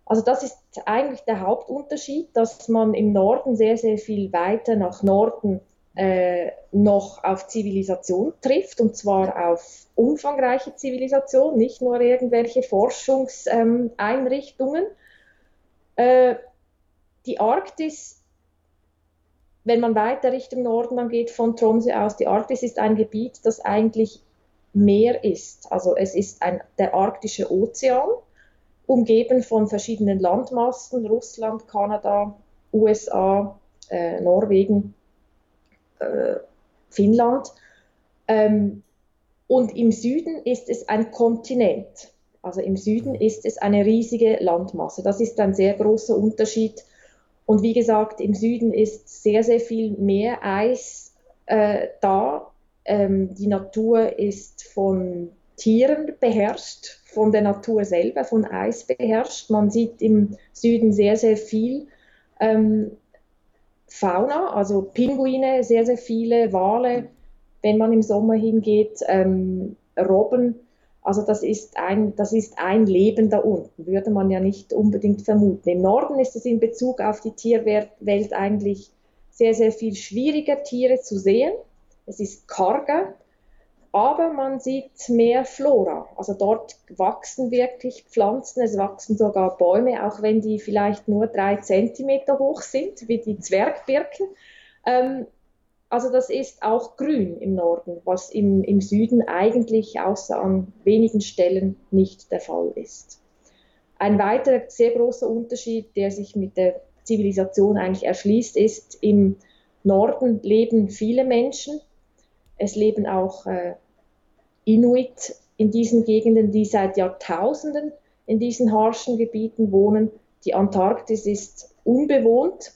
Also das ist eigentlich der Hauptunterschied, dass man im Norden sehr, sehr viel weiter nach Norden äh, noch auf Zivilisation trifft, und zwar auf umfangreiche Zivilisation, nicht nur irgendwelche Forschungseinrichtungen. Äh, die Arktis, wenn man weiter Richtung Norden dann geht, von Tromsø aus, die Arktis ist ein Gebiet, das eigentlich Meer ist. Also es ist ein, der arktische Ozean, umgeben von verschiedenen Landmassen, Russland, Kanada, USA, äh, Norwegen äh, Finnland. Ähm, und im Süden ist es ein Kontinent. Also im Süden ist es eine riesige Landmasse. Das ist ein sehr großer Unterschied. Und wie gesagt, im Süden ist sehr, sehr viel mehr Eis äh, da. Ähm, die Natur ist von Tieren beherrscht, von der Natur selber, von Eis beherrscht. Man sieht im Süden sehr, sehr viel. Ähm, Fauna, also Pinguine, sehr, sehr viele, Wale, wenn man im Sommer hingeht, ähm, Robben. Also das ist, ein, das ist ein Leben da unten, würde man ja nicht unbedingt vermuten. Im Norden ist es in Bezug auf die Tierwelt eigentlich sehr, sehr viel schwieriger, Tiere zu sehen. Es ist karger, aber man sieht mehr Flora. Also dort wachsen wirklich Pflanzen, es wachsen sogar Bäume, auch wenn die vielleicht nur drei Zentimeter hoch sind, wie die Zwergbirken. Ähm, also das ist auch grün im Norden, was im, im Süden eigentlich außer an wenigen Stellen nicht der Fall ist. Ein weiterer sehr großer Unterschied, der sich mit der Zivilisation eigentlich erschließt, ist, im Norden leben viele Menschen. Es leben auch äh, Inuit in diesen Gegenden, die seit Jahrtausenden in diesen harschen Gebieten wohnen. Die Antarktis ist unbewohnt,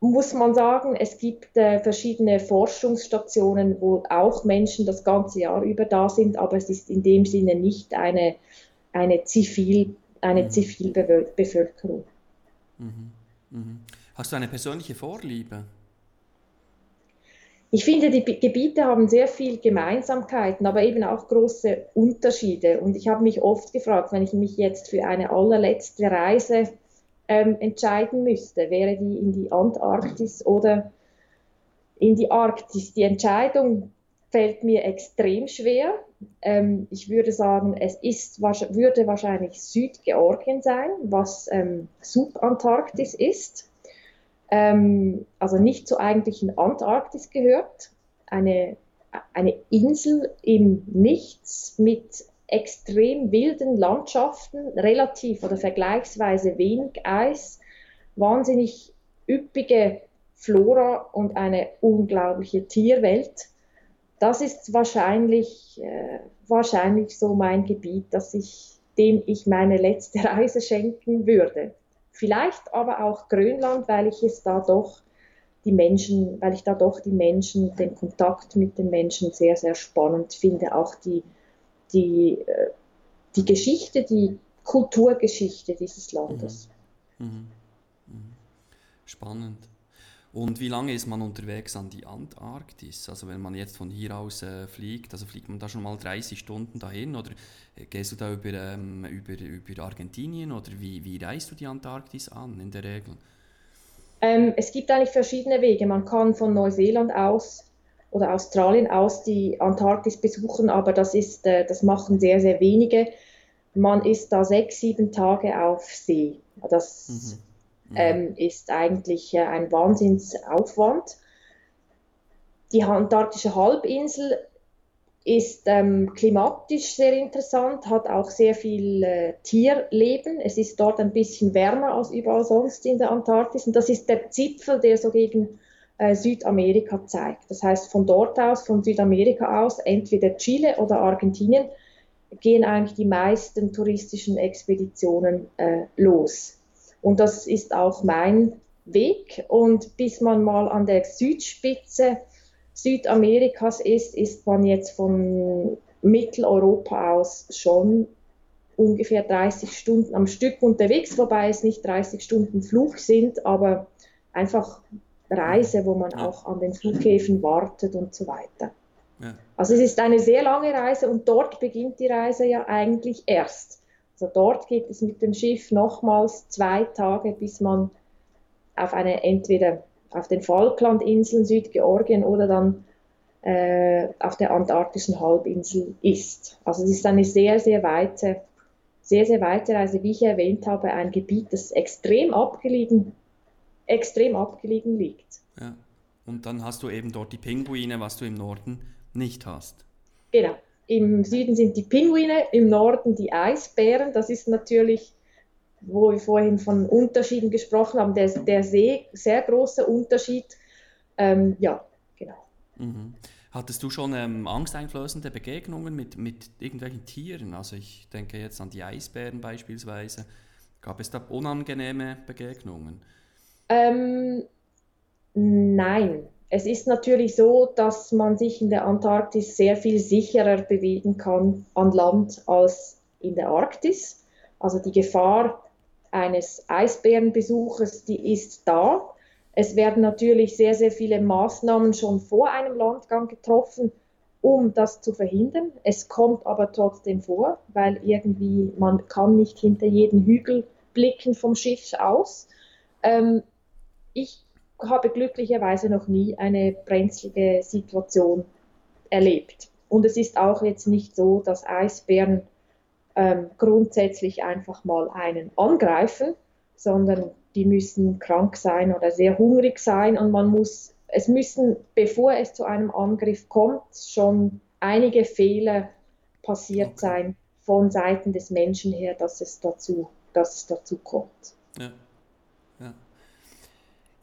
muss man sagen. Es gibt äh, verschiedene Forschungsstationen, wo auch Menschen das ganze Jahr über da sind, aber es ist in dem Sinne nicht eine, eine, Zivil, eine mhm. Zivilbevölkerung.
Mhm. Mhm. Hast du eine persönliche Vorliebe?
Ich finde, die Gebiete haben sehr viel Gemeinsamkeiten, aber eben auch große Unterschiede. Und ich habe mich oft gefragt, wenn ich mich jetzt für eine allerletzte Reise ähm, entscheiden müsste, wäre die in die Antarktis oder in die Arktis. Die Entscheidung fällt mir extrem schwer, ähm, ich würde sagen, es ist, würde wahrscheinlich Südgeorgien sein, was ähm, Subantarktis ist. Ähm, also nicht zur eigentlichen Antarktis gehört. Eine, eine Insel im Nichts mit extrem wilden Landschaften, relativ oder vergleichsweise wenig Eis, wahnsinnig üppige Flora und eine unglaubliche Tierwelt. Das ist wahrscheinlich, äh, wahrscheinlich so mein Gebiet, dass ich, dem ich meine letzte Reise schenken würde. Vielleicht aber auch Grönland, weil ich es da doch die Menschen, weil ich da doch die Menschen, den Kontakt mit den Menschen sehr, sehr spannend finde. Auch die, die, äh, die Geschichte, die Kulturgeschichte dieses Landes. Mhm. Mhm.
Mhm. Spannend. Und wie lange ist man unterwegs an die Antarktis? Also wenn man jetzt von hier aus äh, fliegt, also fliegt man da schon mal 30 Stunden dahin oder äh, gehst du da über, ähm, über, über Argentinien oder wie, wie reist du die Antarktis an in der Regel?
Ähm, es gibt eigentlich verschiedene Wege. Man kann von Neuseeland aus oder Australien aus die Antarktis besuchen, aber das, ist, äh, das machen sehr, sehr wenige. Man ist da sechs, sieben Tage auf See. Das mhm Ähm, ist eigentlich äh, ein Wahnsinnsaufwand. Die antarktische Halbinsel ist ähm, klimatisch sehr interessant, hat auch sehr viel äh, Tierleben. Es ist dort ein bisschen wärmer als überall sonst in der Antarktis. Und das ist der Zipfel, der so gegen äh, Südamerika zeigt. Das heißt, von dort aus, von Südamerika aus, entweder Chile oder Argentinien, gehen eigentlich die meisten touristischen Expeditionen äh, los. Und das ist auch mein Weg. Und bis man mal an der Südspitze Südamerikas ist, ist man jetzt von Mitteleuropa aus schon ungefähr 30 Stunden am Stück unterwegs, wobei es nicht 30 Stunden Flug sind, aber einfach Reise, wo man ja. auch an den Flughäfen wartet und so weiter. Ja. Also es ist eine sehr lange Reise und dort beginnt die Reise ja eigentlich erst. Also dort geht es mit dem Schiff nochmals zwei Tage, bis man auf eine entweder auf den Falklandinseln Südgeorgien oder dann äh, auf der antarktischen Halbinsel ist. Also es ist eine sehr, sehr weite, sehr, sehr weite Reise, wie ich erwähnt habe, ein Gebiet, das extrem abgelegen, extrem abgelegen liegt.
Ja. Und dann hast du eben dort die Pinguine, was du im Norden nicht hast.
Genau. Im Süden sind die Pinguine, im Norden die Eisbären. Das ist natürlich, wo wir vorhin von Unterschieden gesprochen haben, der, der sehr, sehr große Unterschied. Ähm, ja, genau.
Mhm. Hattest du schon ähm, angsteinflößende Begegnungen mit, mit irgendwelchen Tieren? Also ich denke jetzt an die Eisbären beispielsweise. Gab es da unangenehme Begegnungen?
Ähm, nein, es ist natürlich so, dass man sich in der Antarktis sehr viel sicherer bewegen kann an Land als in der Arktis. Also die Gefahr eines Eisbärenbesuches, die ist da. Es werden natürlich sehr, sehr viele Maßnahmen schon vor einem Landgang getroffen, um das zu verhindern. Es kommt aber trotzdem vor, weil irgendwie man kann nicht hinter jeden Hügel blicken vom Schiff aus. Ähm, ich habe glücklicherweise noch nie eine brenzlige Situation erlebt. Und es ist auch jetzt nicht so, dass Eisbären ähm, grundsätzlich einfach mal einen angreifen, sondern die müssen krank sein oder sehr hungrig sein und man muss, es müssen, bevor es zu einem Angriff kommt, schon einige Fehler passiert sein von Seiten des Menschen her, dass es dazu, dass es dazu kommt. Ja.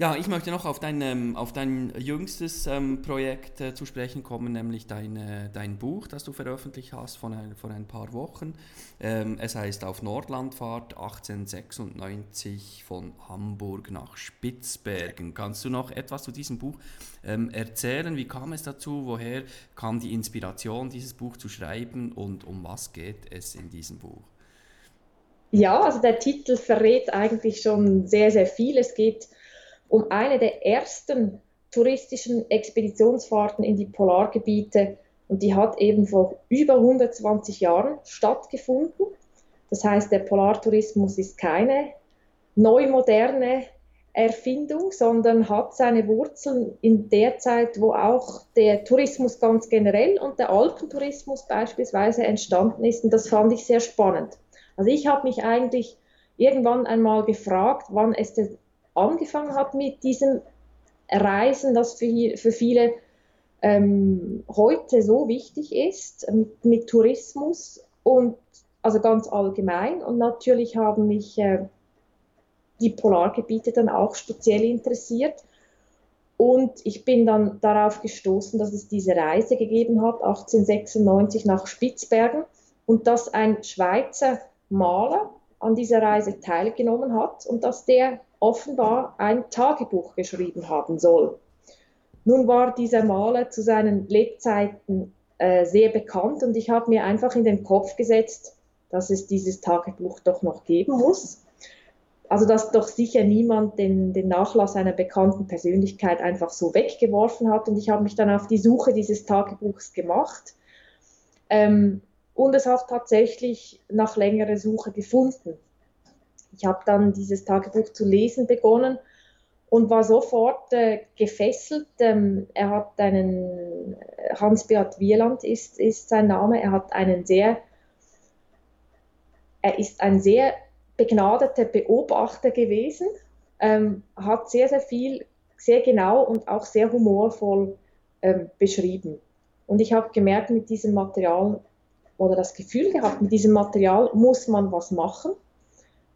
Ja, ich möchte noch auf dein, ähm, auf dein jüngstes ähm, Projekt äh, zu sprechen kommen, nämlich dein, äh, dein Buch, das du veröffentlicht hast von ein, vor ein paar Wochen. Ähm, es heißt Auf Nordlandfahrt 1896 von Hamburg nach Spitzbergen. Kannst du noch etwas zu diesem Buch ähm, erzählen? Wie kam es dazu? Woher kam die Inspiration, dieses Buch zu schreiben und um was geht es in diesem Buch?
Ja, also der Titel verrät eigentlich schon sehr, sehr viel. Es geht um eine der ersten touristischen Expeditionsfahrten in die Polargebiete und die hat eben vor über 120 Jahren stattgefunden. Das heißt, der Polartourismus ist keine neumoderne Erfindung, sondern hat seine Wurzeln in der Zeit, wo auch der Tourismus ganz generell und der Alpentourismus beispielsweise entstanden ist. Und das fand ich sehr spannend. Also ich habe mich eigentlich irgendwann einmal gefragt, wann es denn angefangen hat mit diesem Reisen, das für, für viele ähm, heute so wichtig ist, mit, mit, Tourismus und also ganz allgemein. Und natürlich haben mich äh, die Polargebiete dann auch speziell interessiert. Und ich bin dann darauf gestoßen, dass es diese Reise gegeben hat, 1896 nach Spitzbergen, und dass ein Schweizer Maler an dieser Reise teilgenommen hat und dass der offenbar ein Tagebuch geschrieben haben soll. Nun war dieser Maler zu seinen Lebzeiten äh, sehr bekannt und ich habe mir einfach in den Kopf gesetzt, dass es dieses Tagebuch doch noch geben muss. Also dass doch sicher niemand den, den Nachlass einer bekannten Persönlichkeit einfach so weggeworfen hat. Und ich habe mich dann auf die Suche dieses Tagebuchs gemacht. Ähm, und es hat tatsächlich nach längerer Suche gefunden. Ich habe dann dieses Tagebuch zu lesen begonnen und war sofort äh, gefesselt. Ähm, er hat einen, Hans-Beat Wieland ist, ist sein Name, er hat einen sehr, er ist ein sehr begnadeter Beobachter gewesen, ähm, hat sehr, sehr viel, sehr genau und auch sehr humorvoll ähm, beschrieben. Und ich habe gemerkt, mit diesem Material oder das Gefühl gehabt, mit diesem Material muss man was machen.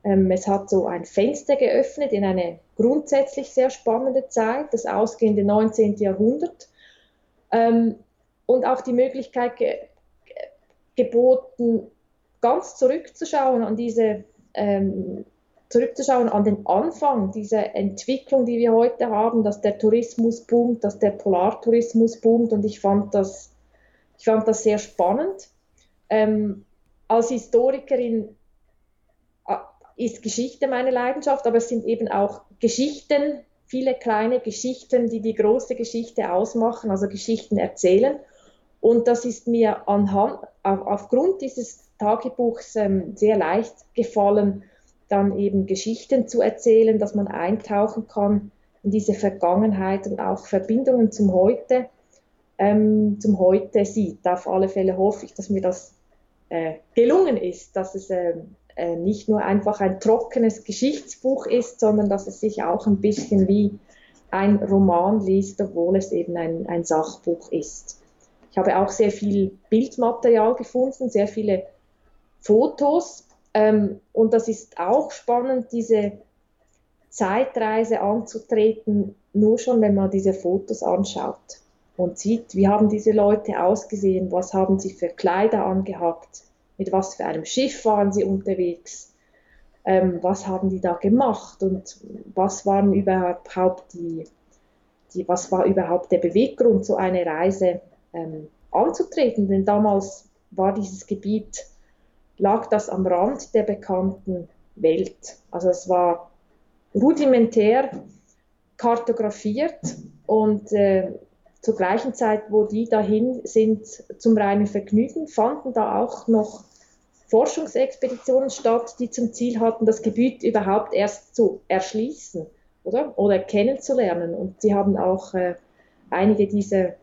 Ähm, es hat so ein Fenster geöffnet in eine grundsätzlich sehr spannende Zeit, das ausgehende 19. Jahrhundert. Ähm, und auch die Möglichkeit ge geboten, ganz zurückzuschauen an diese, ähm, zurückzuschauen an den Anfang dieser Entwicklung, die wir heute haben, dass der Tourismus boomt, dass der Polartourismus boomt und ich fand das, ich fand das sehr spannend. Ähm, als Historikerin ist Geschichte meine Leidenschaft, aber es sind eben auch Geschichten, viele kleine Geschichten, die die große Geschichte ausmachen, also Geschichten erzählen. Und das ist mir anhand, auf, aufgrund dieses Tagebuchs ähm, sehr leicht gefallen, dann eben Geschichten zu erzählen, dass man eintauchen kann in diese Vergangenheit und auch Verbindungen zum Heute, ähm, zum Heute sieht. Auf alle Fälle hoffe ich, dass mir das äh, gelungen ist, dass es äh, äh, nicht nur einfach ein trockenes Geschichtsbuch ist, sondern dass es sich auch ein bisschen wie ein Roman liest, obwohl es eben ein, ein Sachbuch ist. Ich habe auch sehr viel Bildmaterial gefunden, sehr viele Fotos. Ähm, und das ist auch spannend, diese Zeitreise anzutreten, nur schon, wenn man diese Fotos anschaut und sieht, wie haben diese Leute ausgesehen, was haben sie für Kleider angehabt, mit was für einem Schiff waren sie unterwegs, ähm, was haben die da gemacht und was waren überhaupt die, die, was war überhaupt der Beweggrund, so eine Reise ähm, anzutreten. Denn damals war dieses Gebiet, lag das am Rand der bekannten Welt. Also es war rudimentär kartografiert und äh, zur gleichen Zeit, wo die dahin sind zum reinen Vergnügen, fanden da auch noch Forschungsexpeditionen statt, die zum Ziel hatten, das Gebiet überhaupt erst zu erschließen oder, oder kennenzulernen. Und sie haben auch äh, einige dieser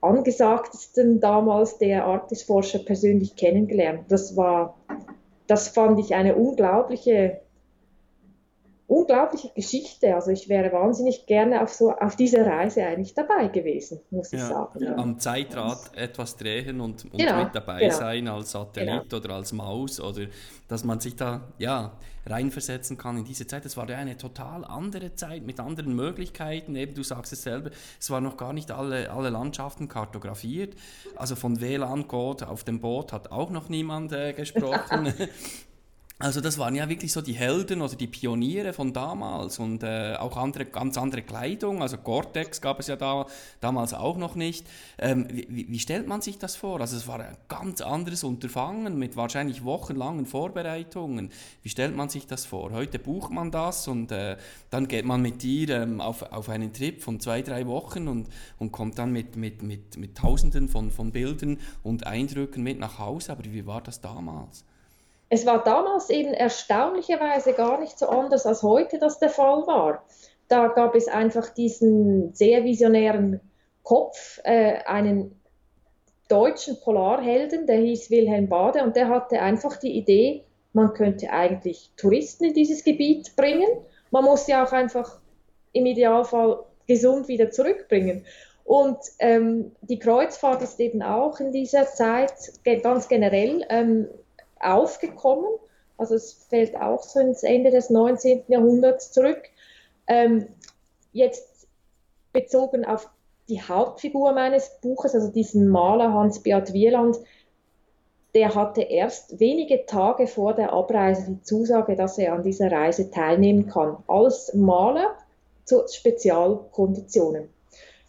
angesagtesten damals der Arktisforscher persönlich kennengelernt. Das war, das fand ich eine unglaubliche unglaubliche Geschichte. Also ich wäre wahnsinnig gerne auf, so, auf dieser Reise eigentlich dabei gewesen, muss ich sagen.
Ja. Am Zeitrad etwas drehen und, und genau, mit dabei genau. sein als Satellit genau. oder als Maus oder dass man sich da ja, reinversetzen kann in diese Zeit. Das war ja eine total andere Zeit mit anderen Möglichkeiten. Eben, du sagst es selber, es waren noch gar nicht alle, alle Landschaften kartografiert. Also von WLAN-Code auf dem Boot hat auch noch niemand äh, gesprochen. Also das waren ja wirklich so die Helden oder die Pioniere von damals und äh, auch andere, ganz andere Kleidung, also Gore-Tex gab es ja da, damals auch noch nicht. Ähm, wie, wie, stellt man sich das vor? Also es war ein ganz anderes Unterfangen mit wahrscheinlich wochenlangen Vorbereitungen. Wie stellt man sich das vor? Heute bucht man das und äh, dann geht man mit dir ähm, auf, auf einen Trip von zwei, drei Wochen und, und kommt dann mit, mit, mit, mit Tausenden von, von Bildern und Eindrücken mit nach Hause. Aber wie war das damals?
Es war damals eben erstaunlicherweise gar nicht so anders, als heute das der Fall war. Da gab es einfach diesen sehr visionären Kopf, äh, einen deutschen Polarhelden, der hieß Wilhelm Bade und der hatte einfach die Idee, man könnte eigentlich Touristen in dieses Gebiet bringen. Man muss ja auch einfach im Idealfall gesund wieder zurückbringen. Und ähm, die Kreuzfahrt ist eben auch in dieser Zeit ganz generell ähm, aufgekommen. Also es fällt auch so ins Ende des 19. Jahrhunderts zurück. Ähm, jetzt bezogen auf die Hauptfigur meines Buches, also diesen Maler Hans-Beat Wieland, der hatte erst wenige Tage vor der Abreise die Zusage, dass er an dieser Reise teilnehmen kann, als Maler zu Spezialkonditionen.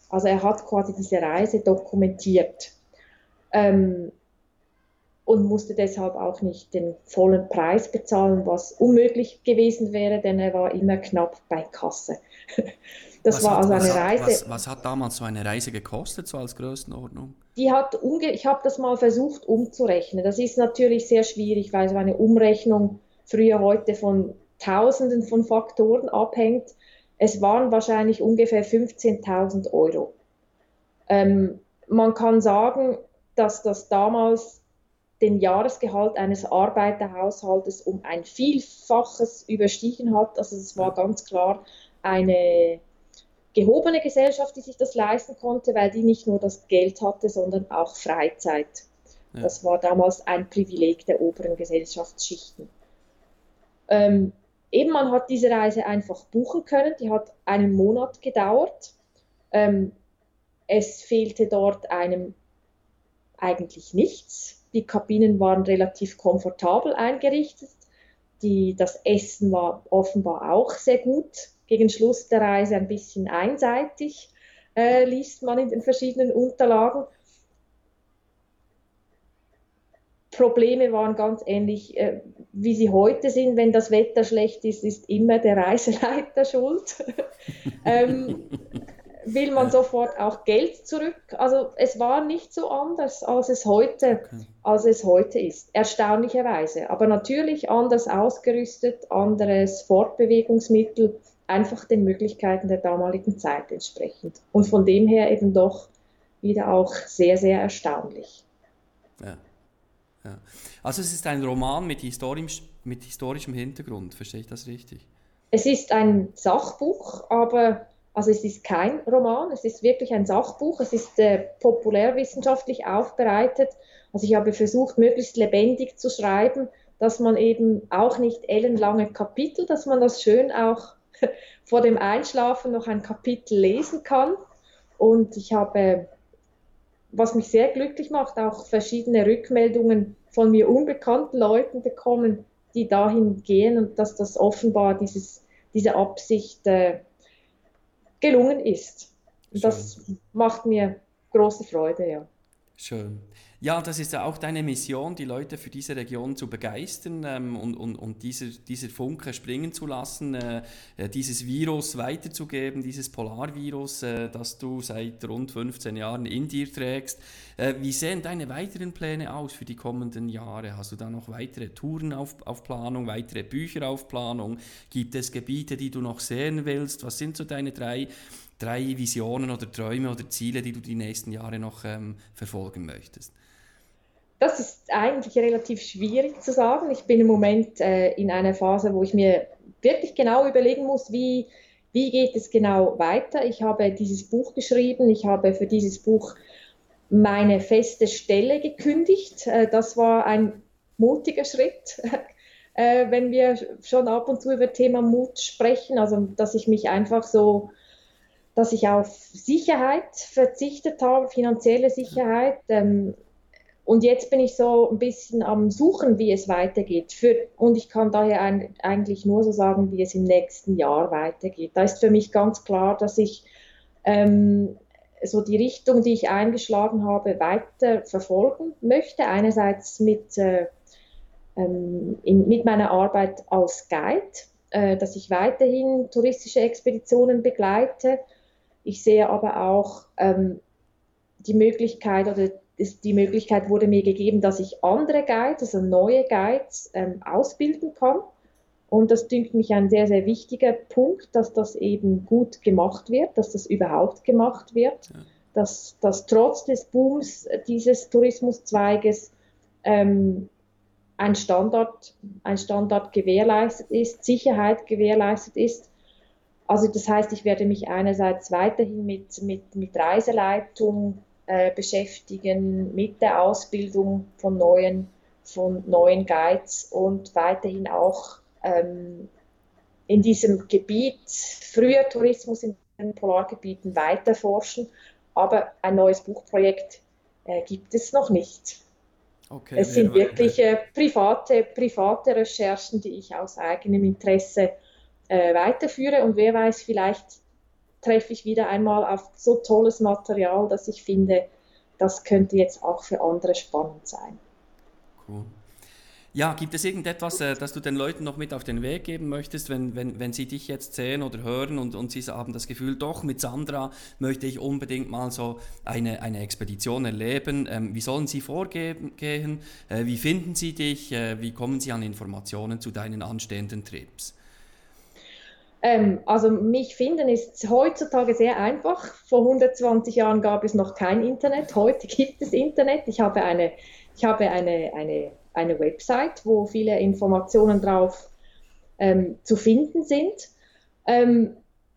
Also er hat quasi diese Reise dokumentiert ähm, und musste deshalb auch nicht den vollen Preis bezahlen, was unmöglich gewesen wäre, denn er war immer knapp bei Kasse.
Das was war hat, also eine Reise. Was, was, hat damals so eine Reise gekostet, so als Größenordnung?
Die hat unge ich habe das mal versucht umzurechnen. Das ist natürlich sehr schwierig, weil so eine Umrechnung früher heute von Tausenden von Faktoren abhängt. Es waren wahrscheinlich ungefähr 15.000 Euro. Ähm, man kann sagen, dass das damals den Jahresgehalt eines Arbeiterhaushaltes um ein Vielfaches überstiegen hat. Also es war ganz klar eine gehobene Gesellschaft, die sich das leisten konnte, weil die nicht nur das Geld hatte, sondern auch Freizeit. Ja. Das war damals ein Privileg der oberen Gesellschaftsschichten. Ähm, eben, man hat diese Reise einfach buchen können, die hat einen Monat gedauert. Ähm, es fehlte dort einem eigentlich nichts. Die Kabinen waren relativ komfortabel eingerichtet. Die, das Essen war offenbar auch sehr gut gegen Schluss der Reise ein bisschen einseitig, äh, liest man in den verschiedenen Unterlagen. Probleme waren ganz ähnlich, äh, wie sie heute sind. Wenn das Wetter schlecht ist, ist immer der Reiseleiter schuld. ähm, will man sofort auch Geld zurück. Also es war nicht so anders, als es heute, okay. als es heute ist. Erstaunlicherweise. Aber natürlich anders ausgerüstet, anderes Fortbewegungsmittel einfach den Möglichkeiten der damaligen Zeit entsprechend. Und von dem her eben doch wieder auch sehr, sehr erstaunlich.
Ja. ja. Also es ist ein Roman mit, historisch, mit historischem Hintergrund, verstehe ich das richtig?
Es ist ein Sachbuch, aber also es ist kein Roman, es ist wirklich ein Sachbuch, es ist äh, populärwissenschaftlich aufbereitet. Also ich habe versucht, möglichst lebendig zu schreiben, dass man eben auch nicht ellenlange Kapitel, dass man das schön auch vor dem Einschlafen noch ein Kapitel lesen kann. Und ich habe, was mich sehr glücklich macht, auch verschiedene Rückmeldungen von mir unbekannten Leuten bekommen, die dahin gehen und dass das offenbar dieses, diese Absicht äh, gelungen ist. Das macht mir große Freude, ja.
Schön. Ja, das ist ja auch deine Mission, die Leute für diese Region zu begeistern ähm, und, und, und dieser, dieser Funke springen zu lassen, äh, äh, dieses Virus weiterzugeben, dieses Polarvirus, äh, das du seit rund 15 Jahren in dir trägst. Äh, wie sehen deine weiteren Pläne aus für die kommenden Jahre? Hast du da noch weitere Touren auf, auf Planung, weitere Bücher auf Planung? Gibt es Gebiete, die du noch sehen willst? Was sind so deine drei drei Visionen oder Träume oder Ziele, die du die nächsten Jahre noch ähm, verfolgen möchtest?
Das ist eigentlich relativ schwierig zu sagen. Ich bin im Moment äh, in einer Phase, wo ich mir wirklich genau überlegen muss, wie, wie geht es genau weiter. Ich habe dieses Buch geschrieben, ich habe für dieses Buch meine feste Stelle gekündigt. Äh, das war ein mutiger Schritt, äh, wenn wir schon ab und zu über Thema Mut sprechen, also dass ich mich einfach so, dass ich auf Sicherheit verzichtet habe, finanzielle Sicherheit. Ähm, und jetzt bin ich so ein bisschen am Suchen, wie es weitergeht. Für, und ich kann daher ein, eigentlich nur so sagen, wie es im nächsten Jahr weitergeht. Da ist für mich ganz klar, dass ich ähm, so die Richtung, die ich eingeschlagen habe, weiter verfolgen möchte. Einerseits mit, äh, ähm, in, mit meiner Arbeit als Guide, äh, dass ich weiterhin touristische Expeditionen begleite. Ich sehe aber auch ähm, die Möglichkeit oder ist, die Möglichkeit wurde mir gegeben, dass ich andere Guides, also neue Guides, ähm, ausbilden kann. Und das dünkt mich ein sehr, sehr wichtiger Punkt, dass das eben gut gemacht wird, dass das überhaupt gemacht wird, ja. dass, dass trotz des Booms dieses Tourismuszweiges ähm, ein Standard, ein Standard gewährleistet ist, Sicherheit gewährleistet ist. Also das heißt, ich werde mich einerseits weiterhin mit, mit, mit Reiseleitung äh, beschäftigen, mit der Ausbildung von neuen, von neuen Guides und weiterhin auch ähm, in diesem Gebiet früher Tourismus in den Polargebieten weiterforschen. Aber ein neues Buchprojekt äh, gibt es noch nicht. Okay, es sind wirklich äh, private, private Recherchen, die ich aus eigenem Interesse äh, weiterführe. Und wer weiß, vielleicht treffe ich wieder einmal auf so tolles Material, dass ich finde, das könnte jetzt auch für andere spannend sein.
Cool. Ja, gibt es irgendetwas, äh, das du den Leuten noch mit auf den Weg geben möchtest, wenn, wenn, wenn sie dich jetzt sehen oder hören und, und sie haben das Gefühl, doch, mit Sandra möchte ich unbedingt mal so eine, eine Expedition erleben. Ähm, wie sollen sie vorgehen? Äh, wie finden sie dich? Äh, wie kommen sie an Informationen zu deinen anstehenden Trips?
Ähm, also mich finden ist heutzutage sehr einfach. Vor 120 Jahren gab es noch kein Internet. Heute gibt es Internet. Ich habe eine, ich habe eine, eine eine Website, wo viele Informationen drauf ähm, zu finden sind. Ähm,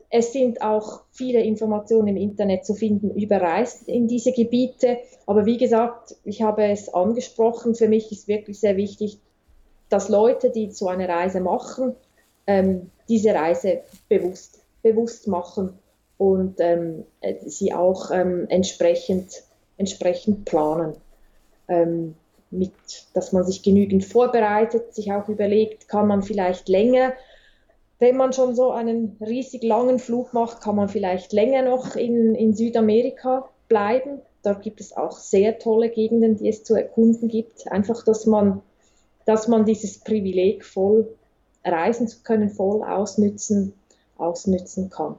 es sind auch viele Informationen im Internet zu finden über Reisen in diese Gebiete. Aber wie gesagt, ich habe es angesprochen, für mich ist wirklich sehr wichtig, dass Leute, die so eine Reise machen, ähm, diese Reise bewusst, bewusst machen und ähm, sie auch ähm, entsprechend, entsprechend planen. Ähm, mit, dass man sich genügend vorbereitet, sich auch überlegt, kann man vielleicht länger, wenn man schon so einen riesig langen Flug macht, kann man vielleicht länger noch in, in Südamerika bleiben. Da gibt es auch sehr tolle Gegenden, die es zu erkunden gibt. Einfach, dass man, dass man dieses Privileg voll reisen zu können, voll ausnützen, ausnützen kann.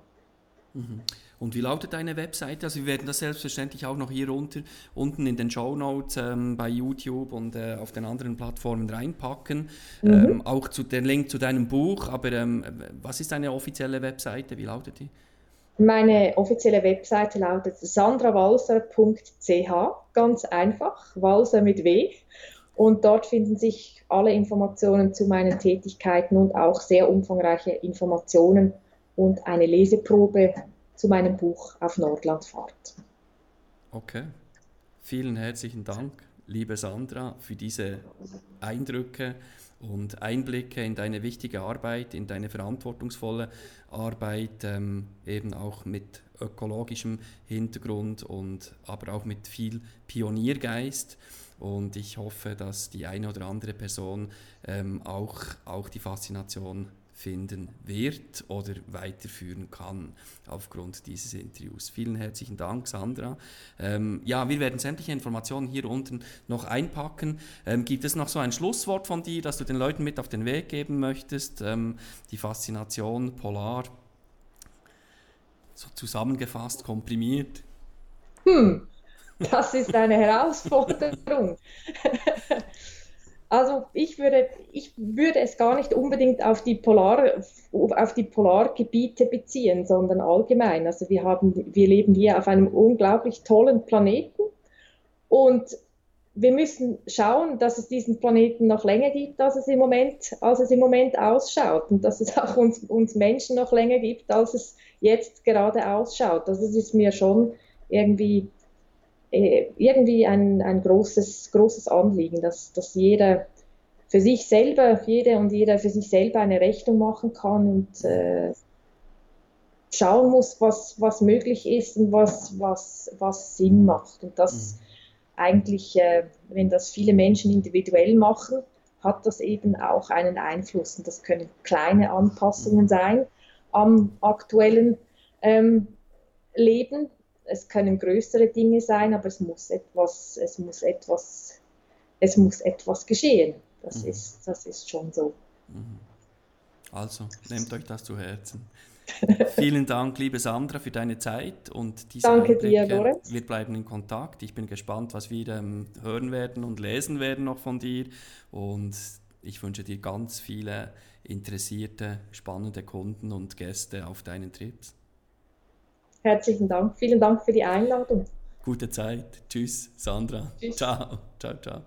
Mhm. Und wie lautet deine Webseite? Also wir werden das selbstverständlich auch noch hier unter, unten in den Show Notes ähm, bei YouTube und äh, auf den anderen Plattformen reinpacken. Mhm. Ähm, auch zu, den Link zu deinem Buch. Aber ähm, was ist deine offizielle Webseite? Wie lautet die?
Meine offizielle Webseite lautet sandrawalser.ch, ganz einfach, Walser mit W. Und dort finden sich alle Informationen zu meinen Tätigkeiten und auch sehr umfangreiche Informationen und eine Leseprobe zu meinem Buch auf Nordlandfahrt.
Okay. Vielen herzlichen Dank, liebe Sandra, für diese Eindrücke und Einblicke in deine wichtige Arbeit, in deine verantwortungsvolle Arbeit, ähm, eben auch mit ökologischem Hintergrund und aber auch mit viel Pioniergeist. Und ich hoffe, dass die eine oder andere Person ähm, auch, auch die Faszination finden wird oder weiterführen kann aufgrund dieses Interviews. Vielen herzlichen Dank, Sandra. Ähm, ja, wir werden sämtliche Informationen hier unten noch einpacken. Ähm, gibt es noch so ein Schlusswort von dir, das du den Leuten mit auf den Weg geben möchtest? Ähm, die Faszination Polar, so zusammengefasst, komprimiert?
Hm, das ist eine Herausforderung. Also ich würde, ich würde es gar nicht unbedingt auf die, Polar, auf die Polargebiete beziehen, sondern allgemein. Also wir, haben, wir leben hier auf einem unglaublich tollen Planeten und wir müssen schauen, dass es diesen Planeten noch länger gibt, als es im Moment, als es im Moment ausschaut und dass es auch uns, uns Menschen noch länger gibt, als es jetzt gerade ausschaut. Also das ist mir schon irgendwie irgendwie ein, ein großes, großes Anliegen, dass, dass jeder für sich selber, jede und jeder für sich selber eine Rechnung machen kann und äh, schauen muss, was, was möglich ist und was, was, was Sinn macht. Und das mhm. eigentlich, äh, wenn das viele Menschen individuell machen, hat das eben auch einen Einfluss. Und das können kleine Anpassungen mhm. sein am aktuellen ähm, Leben, es können größere Dinge sein, aber es muss etwas, es muss etwas, es muss etwas geschehen. Das, mhm. ist, das ist schon so.
Mhm. Also, nehmt euch das zu Herzen. Vielen Dank, liebe Sandra, für deine Zeit und diese
Danke
Einblicke.
dir, Lorenz.
Wir bleiben in Kontakt. Ich bin gespannt, was wir ähm, hören werden und lesen werden noch von dir. Und ich wünsche dir ganz viele interessierte, spannende Kunden und Gäste auf deinen Trips.
Herzlichen Dank. Vielen Dank für die Einladung.
Gute Zeit. Tschüss, Sandra.
Tschüss.
Ciao, ciao, ciao.